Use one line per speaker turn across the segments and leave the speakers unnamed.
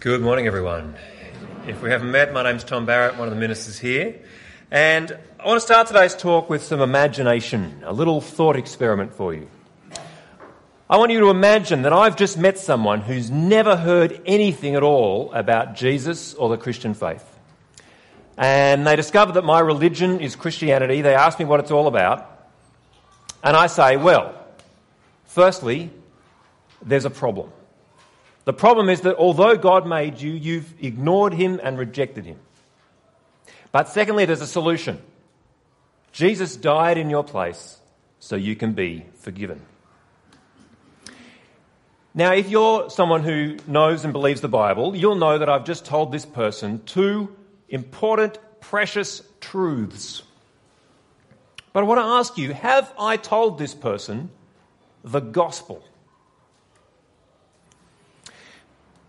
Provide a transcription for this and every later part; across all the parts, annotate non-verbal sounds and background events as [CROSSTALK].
Good morning, everyone. If we haven't met, my name's Tom Barrett, one of the ministers here. And I want to start today's talk with some imagination, a little thought experiment for you. I want you to imagine that I've just met someone who's never heard anything at all about Jesus or the Christian faith. And they discover that my religion is Christianity. They ask me what it's all about. And I say, well, firstly, there's a problem. The problem is that although God made you, you've ignored him and rejected him. But secondly, there's a solution. Jesus died in your place so you can be forgiven. Now, if you're someone who knows and believes the Bible, you'll know that I've just told this person two important, precious truths. But I want to ask you have I told this person the gospel?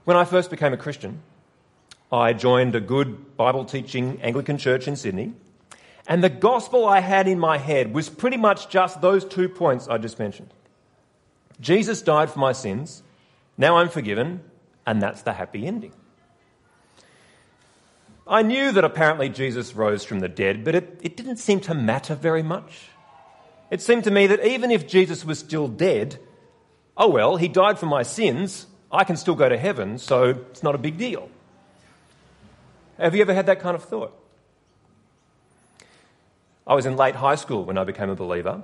When I first became a Christian, I joined a good Bible teaching Anglican church in Sydney, and the gospel I had in my head was pretty much just those two points I just mentioned. Jesus died for my sins, now I'm forgiven, and that's the happy ending. I knew that apparently Jesus rose from the dead, but it, it didn't seem to matter very much. It seemed to me that even if Jesus was still dead, oh well, he died for my sins, I can still go to heaven, so it's not a big deal. Have you ever had that kind of thought? I was in late high school when I became a believer.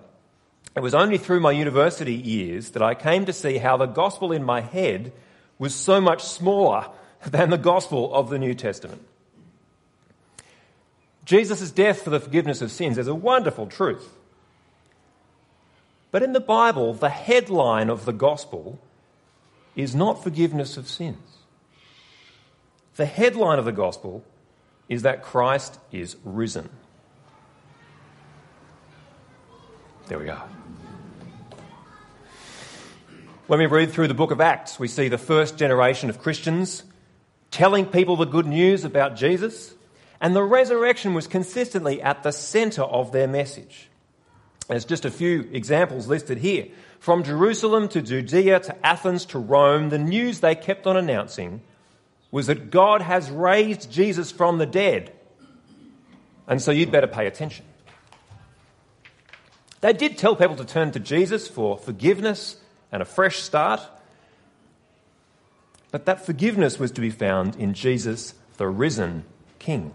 It was only through my university years that I came to see how the gospel in my head was so much smaller [LAUGHS] than the gospel of the New Testament. Jesus' death for the forgiveness of sins is a wonderful truth. But in the Bible, the headline of the gospel is not forgiveness of sins. The headline of the gospel is that Christ is risen. There we are. When we read through the book of Acts, we see the first generation of Christians telling people the good news about Jesus, and the resurrection was consistently at the centre of their message. There's just a few examples listed here. From Jerusalem to Judea to Athens to Rome, the news they kept on announcing was that God has raised Jesus from the dead. And so you'd better pay attention. They did tell people to turn to Jesus for forgiveness and a fresh start. But that forgiveness was to be found in Jesus, the risen King.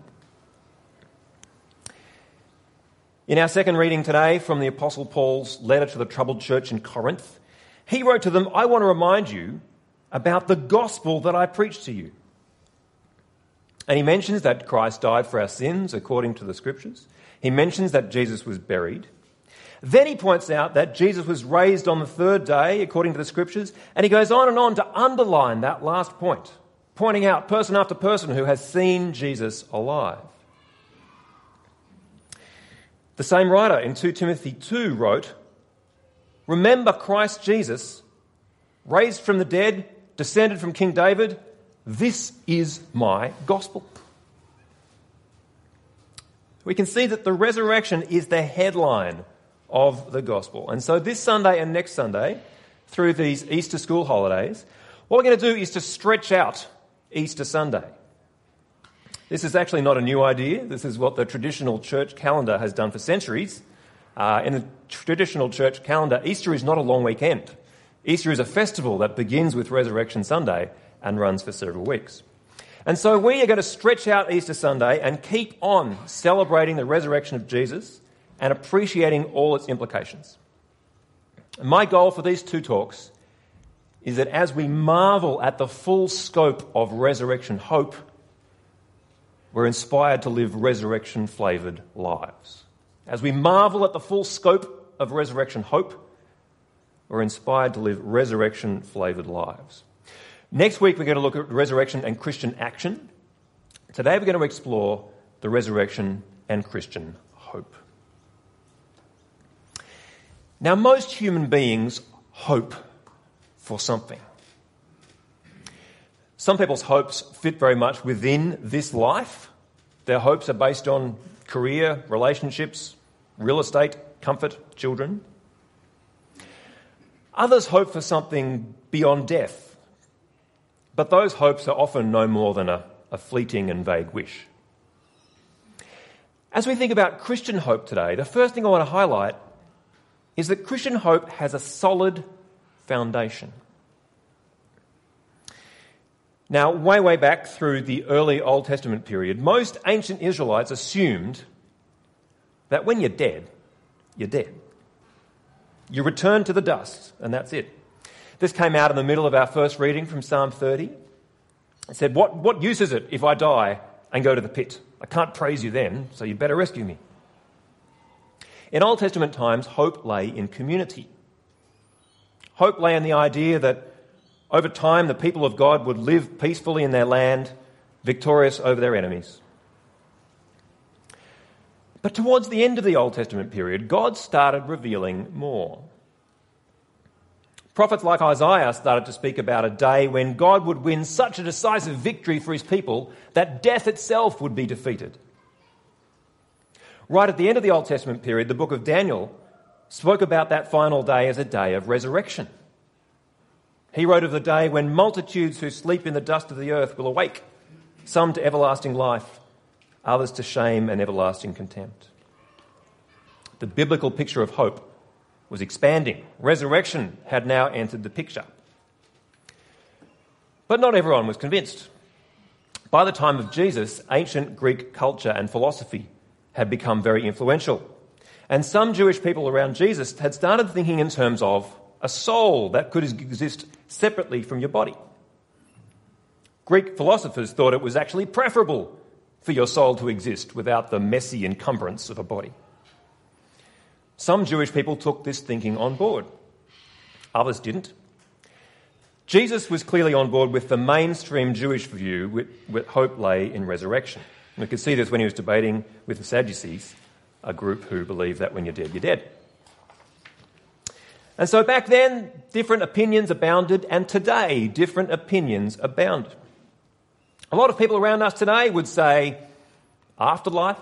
In our second reading today from the Apostle Paul's letter to the troubled church in Corinth, he wrote to them, I want to remind you about the gospel that I preached to you. And he mentions that Christ died for our sins according to the scriptures. He mentions that Jesus was buried. Then he points out that Jesus was raised on the third day according to the scriptures. And he goes on and on to underline that last point, pointing out person after person who has seen Jesus alive. The same writer in 2 Timothy 2 wrote, Remember Christ Jesus, raised from the dead, descended from King David. This is my gospel. We can see that the resurrection is the headline of the gospel. And so this Sunday and next Sunday, through these Easter school holidays, what we're going to do is to stretch out Easter Sunday. This is actually not a new idea. This is what the traditional church calendar has done for centuries. Uh, in the traditional church calendar, Easter is not a long weekend. Easter is a festival that begins with Resurrection Sunday and runs for several weeks. And so we are going to stretch out Easter Sunday and keep on celebrating the resurrection of Jesus and appreciating all its implications. My goal for these two talks is that as we marvel at the full scope of resurrection hope, we're inspired to live resurrection flavoured lives. As we marvel at the full scope of resurrection hope, we're inspired to live resurrection flavoured lives. Next week, we're going to look at resurrection and Christian action. Today, we're going to explore the resurrection and Christian hope. Now, most human beings hope for something. Some people's hopes fit very much within this life. Their hopes are based on career, relationships, real estate, comfort, children. Others hope for something beyond death. but those hopes are often no more than a, a fleeting and vague wish. As we think about Christian hope today, the first thing I want to highlight is that Christian hope has a solid foundation. Now, way, way back through the early Old Testament period, most ancient Israelites assumed that when you're dead, you're dead. You return to the dust, and that's it. This came out in the middle of our first reading from Psalm 30. It said, What, what use is it if I die and go to the pit? I can't praise you then, so you'd better rescue me. In Old Testament times, hope lay in community. Hope lay in the idea that over time the people of God would live peacefully in their land, victorious over their enemies. But towards the end of the Old Testament period, God started revealing more. Prophets like Isaiah started to speak about a day when God would win such a decisive victory for his people that death itself would be defeated. Right at the end of the Old Testament period, the book of Daniel spoke about that final day as a day of resurrection. He wrote of the day when multitudes who sleep in the dust of the earth will awake, some to everlasting life, others to shame and everlasting contempt. The biblical picture of hope was expanding. Resurrection had now entered the picture. But not everyone was convinced. By the time of Jesus, ancient Greek culture and philosophy had become very influential. And some Jewish people around Jesus had started thinking in terms of a soul that could exist separately from your body. Greek philosophers thought it was actually preferable for your soul to exist without the messy encumbrance of a body. Some Jewish people took this thinking on board, others didn't. Jesus was clearly on board with the mainstream Jewish view with, hope lay in resurrection. We could see this when he was debating with the Sadducees, a group who believe that when you're dead, you're dead. And so back then, different opinions abounded, and today, different opinions abound. A lot of people around us today would say, afterlife,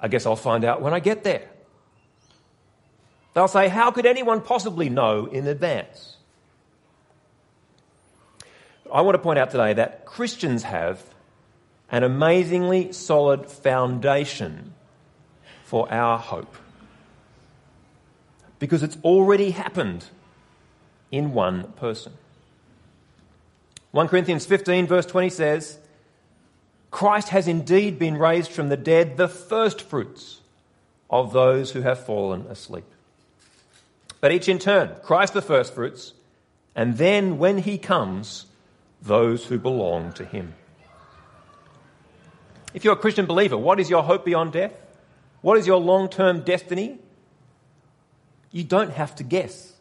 I guess I'll find out when I get there. They'll say, how could anyone possibly know in advance? I want to point out today that Christians have an amazingly solid foundation for our hope. Because it's already happened in one person. 1 Corinthians 15, verse 20 says, Christ has indeed been raised from the dead, the first fruits of those who have fallen asleep. But each in turn, Christ the first fruits, and then when he comes, those who belong to him. If you're a Christian believer, what is your hope beyond death? What is your long term destiny? You don't have to guess.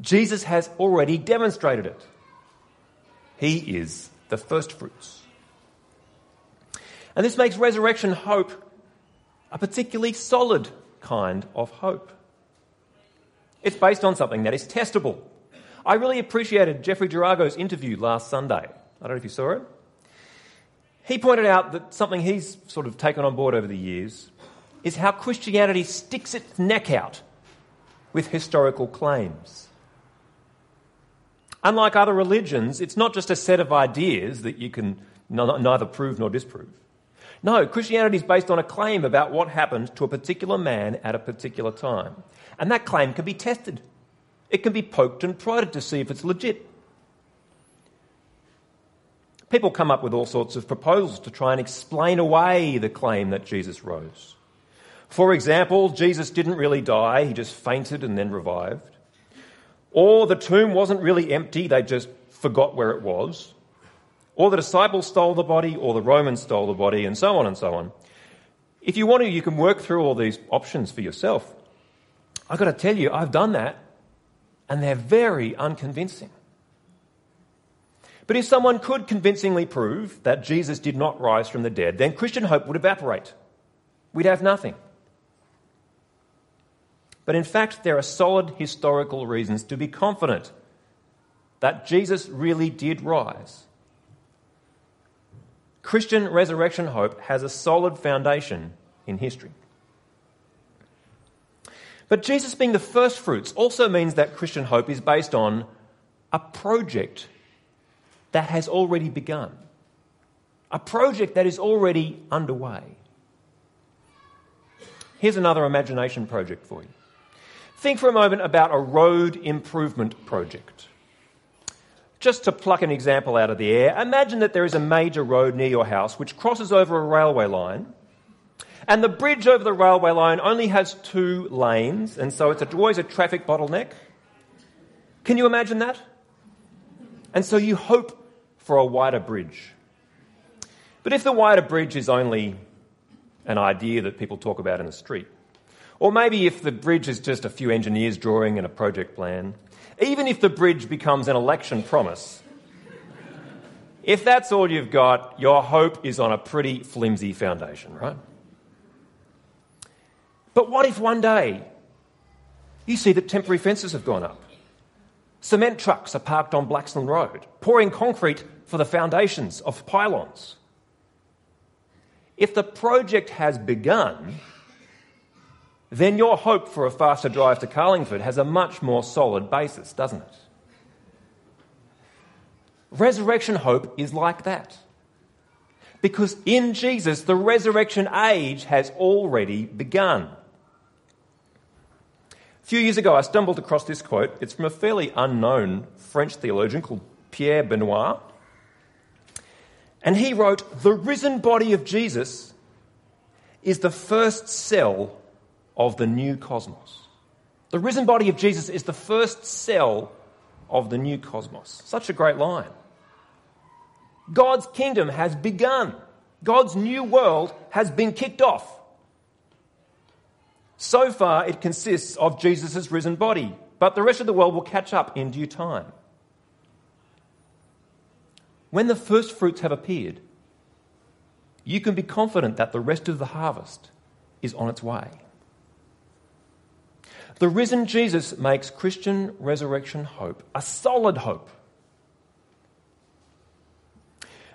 Jesus has already demonstrated it. He is the first fruits. And this makes resurrection hope a particularly solid kind of hope. It's based on something that is testable. I really appreciated Jeffrey Girago's interview last Sunday. I don't know if you saw it. He pointed out that something he's sort of taken on board over the years is how Christianity sticks its neck out with historical claims. Unlike other religions, it's not just a set of ideas that you can neither prove nor disprove. No, Christianity is based on a claim about what happened to a particular man at a particular time. And that claim can be tested. It can be poked and prodded to see if it's legit. People come up with all sorts of proposals to try and explain away the claim that Jesus rose. For example, Jesus didn't really die, he just fainted and then revived. Or the tomb wasn't really empty, they just forgot where it was. Or the disciples stole the body, or the Romans stole the body, and so on and so on. If you want to, you can work through all these options for yourself. I've got to tell you, I've done that, and they're very unconvincing. But if someone could convincingly prove that Jesus did not rise from the dead, then Christian hope would evaporate. We'd have nothing. But in fact, there are solid historical reasons to be confident that Jesus really did rise. Christian resurrection hope has a solid foundation in history. But Jesus being the first fruits also means that Christian hope is based on a project that has already begun, a project that is already underway. Here's another imagination project for you. Think for a moment about a road improvement project. Just to pluck an example out of the air, imagine that there is a major road near your house which crosses over a railway line, and the bridge over the railway line only has two lanes, and so it's always a traffic bottleneck. Can you imagine that? And so you hope for a wider bridge. But if the wider bridge is only an idea that people talk about in the street, or maybe if the bridge is just a few engineers drawing in a project plan, even if the bridge becomes an election promise, if that's all you've got, your hope is on a pretty flimsy foundation, right? But what if one day you see that temporary fences have gone up? Cement trucks are parked on Blaxland Road, pouring concrete for the foundations of pylons. If the project has begun, then your hope for a faster drive to Carlingford has a much more solid basis, doesn't it? Resurrection hope is like that. Because in Jesus, the resurrection age has already begun. A few years ago, I stumbled across this quote. It's from a fairly unknown French theologian called Pierre Benoit. And he wrote The risen body of Jesus is the first cell of the new cosmos. The risen body of Jesus is the first cell of the new cosmos. Such a great line. God's kingdom has begun. God's new world has been kicked off. So far, it consists of Jesus' risen body, but the rest of the world will catch up in due time. When the first fruits have appeared, you can be confident that the rest of the harvest is on its way. The risen Jesus makes Christian resurrection hope a solid hope.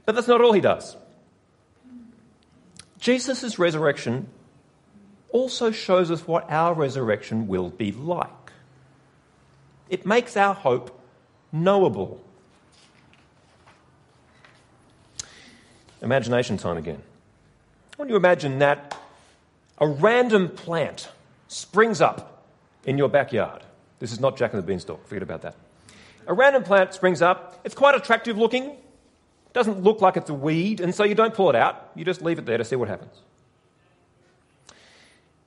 But that's not all he does. Jesus' resurrection also shows us what our resurrection will be like. It makes our hope knowable. Imagination time again. Want you imagine that a random plant springs up in your backyard. This is not Jack and the Beanstalk, forget about that. A random plant springs up. It's quite attractive looking, it doesn't look like it's a weed, and so you don't pull it out. You just leave it there to see what happens.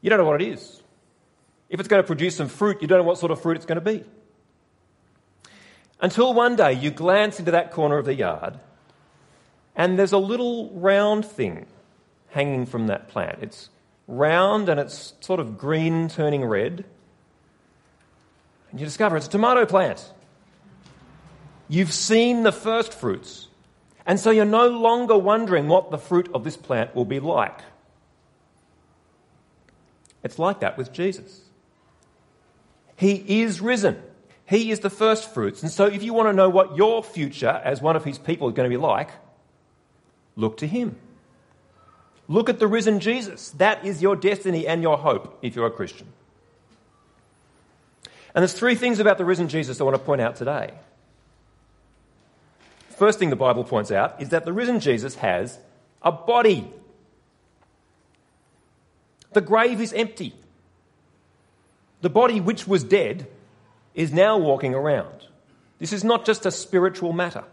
You don't know what it is. If it's going to produce some fruit, you don't know what sort of fruit it's going to be. Until one day you glance into that corner of the yard and there's a little round thing hanging from that plant. It's round and it's sort of green turning red and you discover it's a tomato plant. You've seen the first fruits, and so you're no longer wondering what the fruit of this plant will be like. It's like that with Jesus. He is risen. He is the first fruits. And so, if you want to know what your future as one of his people is going to be like, look to him. Look at the risen Jesus. That is your destiny and your hope if you're a Christian. And there's three things about the risen Jesus I want to point out today. First thing the Bible points out is that the risen Jesus has a body. The grave is empty. The body which was dead is now walking around. This is not just a spiritual matter.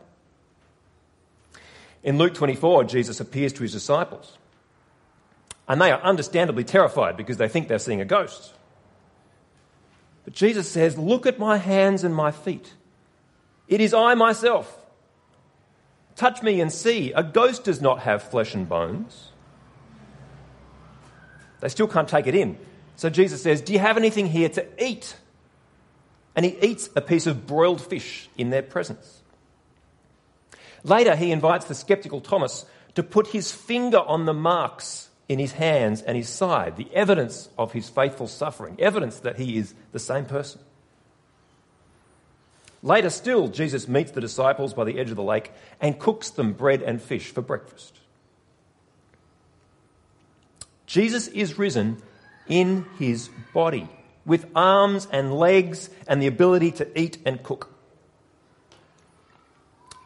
In Luke 24, Jesus appears to his disciples. And they are understandably terrified because they think they're seeing a ghost. But Jesus says, Look at my hands and my feet. It is I myself. Touch me and see. A ghost does not have flesh and bones. They still can't take it in. So Jesus says, Do you have anything here to eat? And he eats a piece of broiled fish in their presence. Later, he invites the skeptical Thomas to put his finger on the marks in his hands and his side, the evidence of his faithful suffering, evidence that he is the same person. Later still, Jesus meets the disciples by the edge of the lake and cooks them bread and fish for breakfast. Jesus is risen in his body with arms and legs and the ability to eat and cook.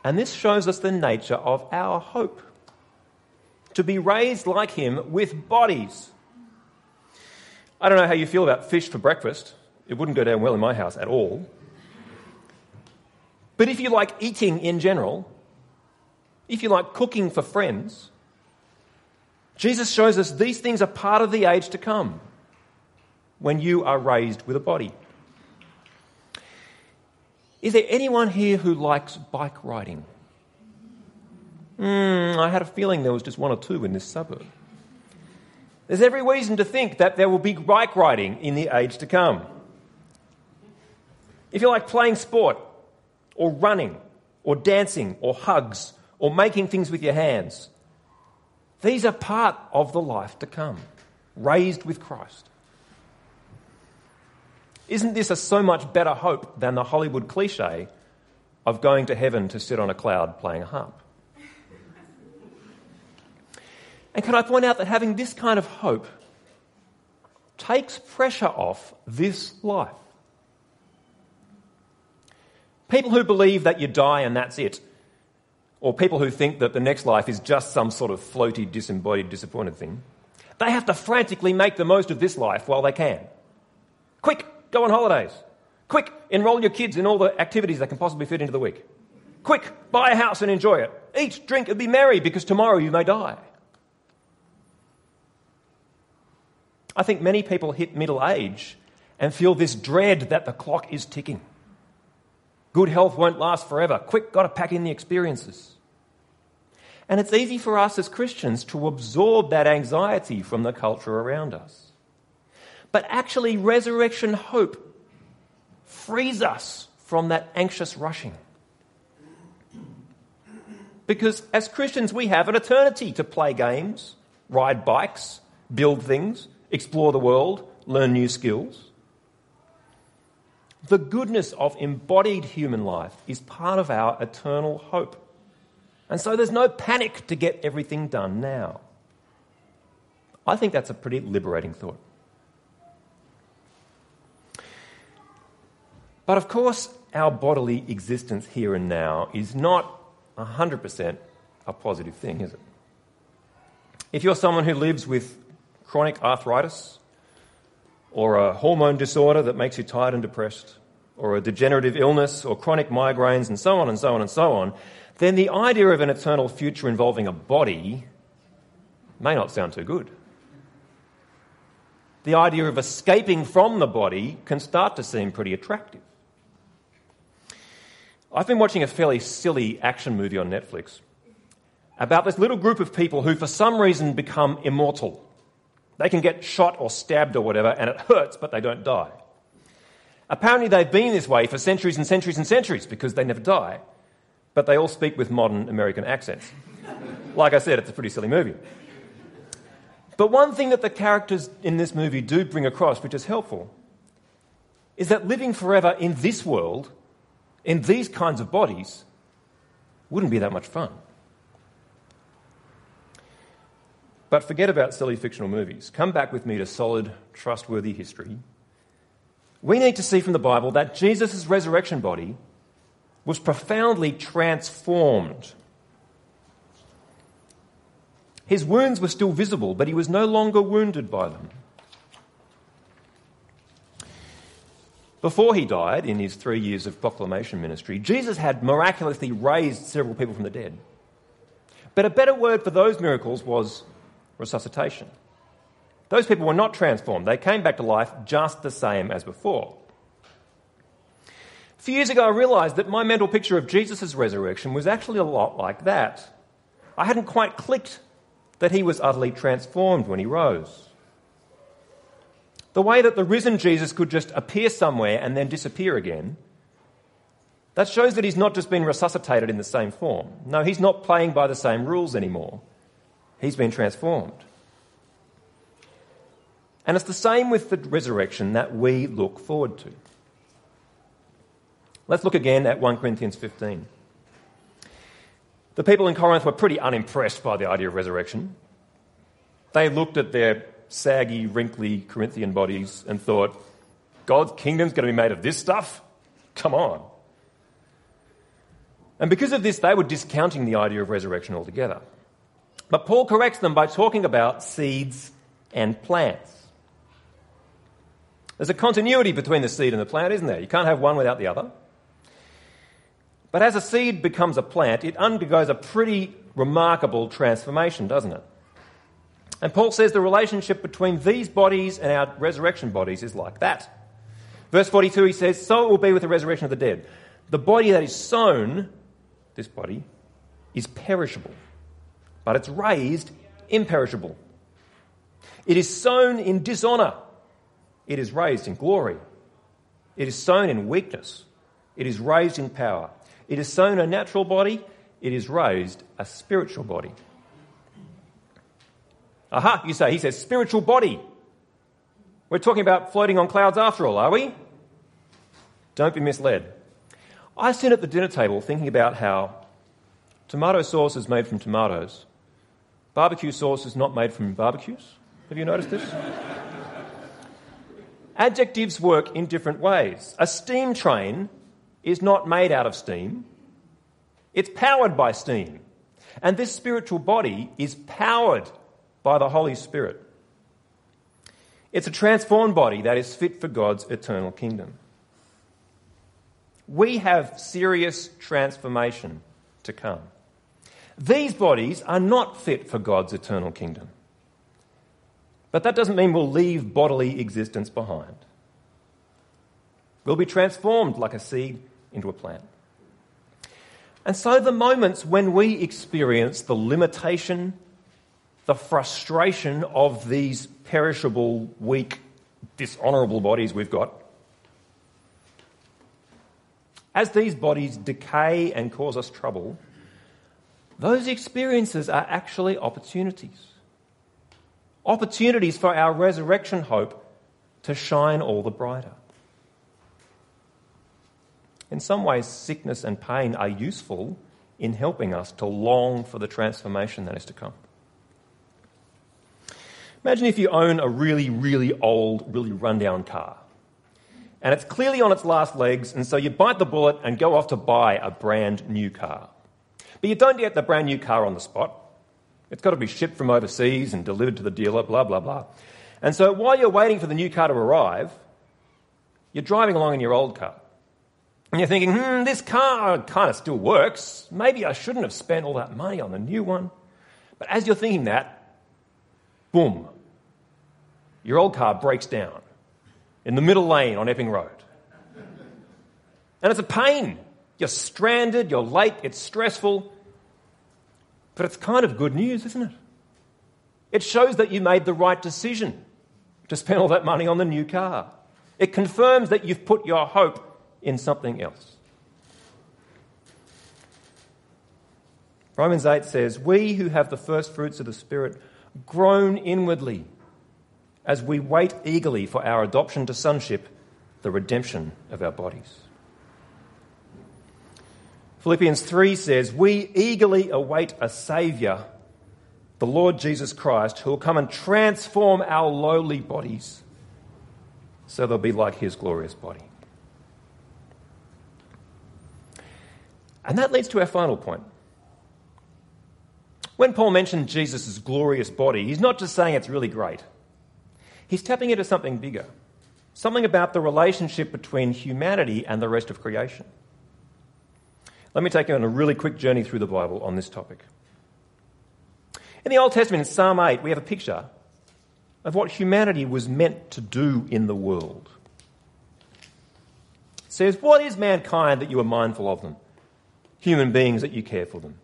And this shows us the nature of our hope to be raised like him with bodies. I don't know how you feel about fish for breakfast. It wouldn't go down well in my house at all. But if you like eating in general, if you like cooking for friends, Jesus shows us these things are part of the age to come when you are raised with a body. Is there anyone here who likes bike riding? Mm, I had a feeling there was just one or two in this suburb. There's every reason to think that there will be bike riding in the age to come. If you like playing sport, or running, or dancing, or hugs, or making things with your hands, these are part of the life to come, raised with Christ. Isn't this a so much better hope than the Hollywood cliche of going to heaven to sit on a cloud playing a harp? And can I point out that having this kind of hope takes pressure off this life? People who believe that you die and that's it, or people who think that the next life is just some sort of floaty, disembodied, disappointed thing, they have to frantically make the most of this life while they can. Quick, go on holidays. Quick, enroll your kids in all the activities that can possibly fit into the week. Quick, buy a house and enjoy it. Eat, drink, and be merry because tomorrow you may die. I think many people hit middle age and feel this dread that the clock is ticking. Good health won't last forever. Quick, got to pack in the experiences. And it's easy for us as Christians to absorb that anxiety from the culture around us. But actually, resurrection hope frees us from that anxious rushing. Because as Christians, we have an eternity to play games, ride bikes, build things, explore the world, learn new skills. The goodness of embodied human life is part of our eternal hope. And so there's no panic to get everything done now. I think that's a pretty liberating thought. But of course, our bodily existence here and now is not 100% a positive thing, is it? If you're someone who lives with chronic arthritis, or a hormone disorder that makes you tired and depressed, or a degenerative illness, or chronic migraines, and so on and so on and so on, then the idea of an eternal future involving a body may not sound too good the idea of escaping from the body can start to seem pretty attractive. I've been watching a fairly silly action movie on Netflix about this little group of people who, for some reason, become immortal. They can get shot or stabbed or whatever, and it hurts, but they don't die. Apparently, they've been this way for centuries and centuries and centuries because they never die, but they all speak with modern American accents. [LAUGHS] like I said, it's a pretty silly movie. But one thing that the characters in this movie do bring across, which is helpful, is that living forever in this world in these kinds of bodies wouldn't be that much fun. But forget about silly fictional movies. Come back with me to solid, trustworthy history. We need to see from the Bible that Jesus' resurrection body was profoundly transformed. His wounds were still visible, but he was no longer wounded by them. Before he died, in his three years of proclamation ministry, Jesus had miraculously raised several people from the dead. But a better word for those miracles was resuscitation. Those people were not transformed, they came back to life just the same as before. A few years ago, I realized that my mental picture of Jesus' resurrection was actually a lot like that. I hadn't quite clicked that he was utterly transformed when he rose. The way that the risen Jesus could just appear somewhere and then disappear again, that shows that he's not just been resuscitated in the same form. No, he's not playing by the same rules anymore. He's been transformed. And it's the same with the resurrection that we look forward to. Let's look again at 1 Corinthians 15. The people in Corinth were pretty unimpressed by the idea of resurrection. They looked at their saggy, wrinkly Corinthian bodies and thought, God's kingdom's going to be made of this stuff? Come on. And because of this, they were discounting the idea of resurrection altogether. But Paul corrects them by talking about seeds and plants. There's a continuity between the seed and the plant, isn't there? You can't have one without the other. But as a seed becomes a plant, it undergoes a pretty remarkable transformation, doesn't it? And Paul says the relationship between these bodies and our resurrection bodies is like that. Verse 42, he says, So it will be with the resurrection of the dead. The body that is sown, this body, is perishable, but it's raised imperishable. It is sown in dishonor, it is raised in glory. It is sown in weakness, it is raised in power. It is sown a natural body, it is raised a spiritual body. Aha, you say, he says spiritual body. We're talking about floating on clouds after all, are we? Don't be misled. I sit at the dinner table thinking about how tomato sauce is made from tomatoes, barbecue sauce is not made from barbecues. Have you noticed this? Adjectives work in different ways. A steam train is not made out of steam, it's powered by steam. And this spiritual body is powered by the Holy Spirit. It's a transformed body that is fit for God's eternal kingdom. We have serious transformation to come. These bodies are not fit for God's eternal kingdom. But that doesn't mean we'll leave bodily existence behind. We'll be transformed like a seed into a plant. And so, the moments when we experience the limitation the frustration of these perishable, weak, dishonourable bodies we've got. As these bodies decay and cause us trouble, those experiences are actually opportunities. Opportunities for our resurrection hope to shine all the brighter. In some ways, sickness and pain are useful in helping us to long for the transformation that is to come. Imagine if you own a really, really old, really rundown car. And it's clearly on its last legs, and so you bite the bullet and go off to buy a brand new car. But you don't get the brand new car on the spot. It's got to be shipped from overseas and delivered to the dealer, blah, blah, blah. And so while you're waiting for the new car to arrive, you're driving along in your old car. And you're thinking, hmm, this car kind of still works. Maybe I shouldn't have spent all that money on the new one. But as you're thinking that, boom, your old car breaks down in the middle lane on Epping Road. And it's a pain. You're stranded, you're late, it's stressful. But it's kind of good news, isn't it? It shows that you made the right decision to spend all that money on the new car. It confirms that you've put your hope in something else. Romans 8 says, We who have the first fruits of the Spirit groan inwardly as we wait eagerly for our adoption to sonship, the redemption of our bodies. Philippians 3 says, We eagerly await a Saviour, the Lord Jesus Christ, who will come and transform our lowly bodies so they'll be like his glorious body. And that leads to our final point. When Paul mentioned Jesus' glorious body, he's not just saying it's really great. He's tapping into something bigger, something about the relationship between humanity and the rest of creation. Let me take you on a really quick journey through the Bible on this topic. In the Old Testament, in Psalm 8, we have a picture of what humanity was meant to do in the world. It says, What is mankind that you are mindful of them? Human beings that you care for them.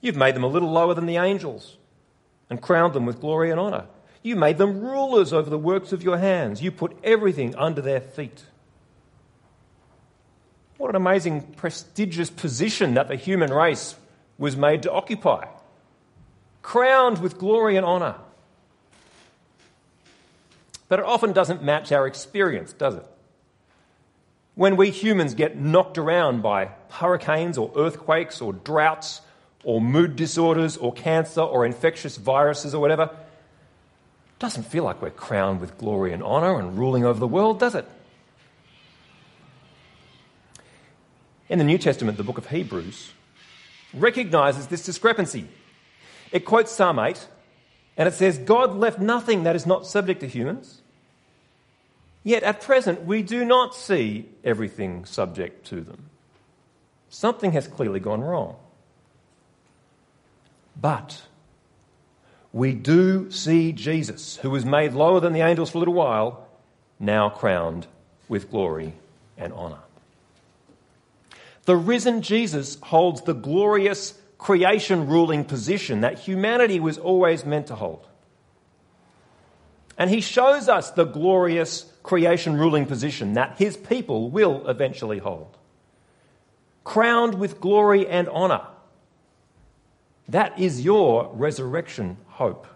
You've made them a little lower than the angels and crowned them with glory and honour. You made them rulers over the works of your hands. You put everything under their feet. What an amazing, prestigious position that the human race was made to occupy. Crowned with glory and honour. But it often doesn't match our experience, does it? When we humans get knocked around by hurricanes or earthquakes or droughts or mood disorders or cancer or infectious viruses or whatever, it doesn't feel like we're crowned with glory and honour and ruling over the world, does it? In the New Testament, the book of Hebrews, recognizes this discrepancy. It quotes Psalm 8 and it says, God left nothing that is not subject to humans. Yet at present, we do not see everything subject to them. Something has clearly gone wrong. But we do see Jesus, who was made lower than the angels for a little while, now crowned with glory and honour. The risen Jesus holds the glorious creation ruling position that humanity was always meant to hold. And he shows us the glorious creation ruling position that his people will eventually hold. Crowned with glory and honour. That is your resurrection hope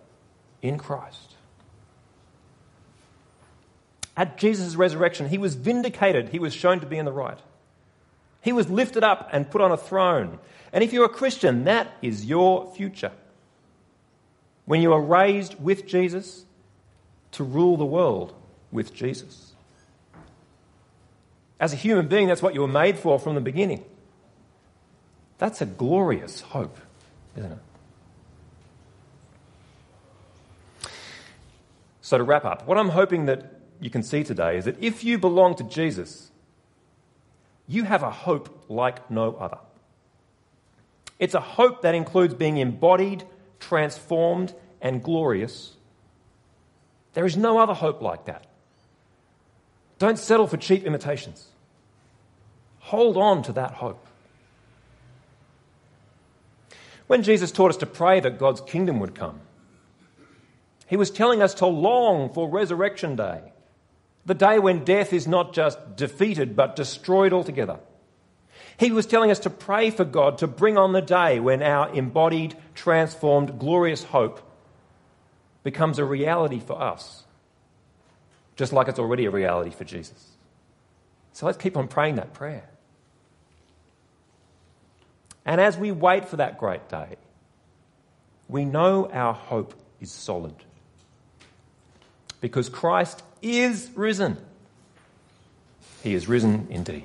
in Christ. At Jesus' resurrection, he was vindicated, he was shown to be in the right. He was lifted up and put on a throne. And if you're a Christian, that is your future. When you are raised with Jesus to rule the world with Jesus. As a human being, that's what you were made for from the beginning. That's a glorious hope, isn't it? So, to wrap up, what I'm hoping that you can see today is that if you belong to Jesus, you have a hope like no other. It's a hope that includes being embodied, transformed, and glorious. There is no other hope like that. Don't settle for cheap imitations. Hold on to that hope. When Jesus taught us to pray that God's kingdom would come, he was telling us to long for resurrection day the day when death is not just defeated but destroyed altogether. He was telling us to pray for God to bring on the day when our embodied, transformed, glorious hope becomes a reality for us, just like it's already a reality for Jesus. So let's keep on praying that prayer. And as we wait for that great day, we know our hope is solid because Christ is risen. He is risen indeed.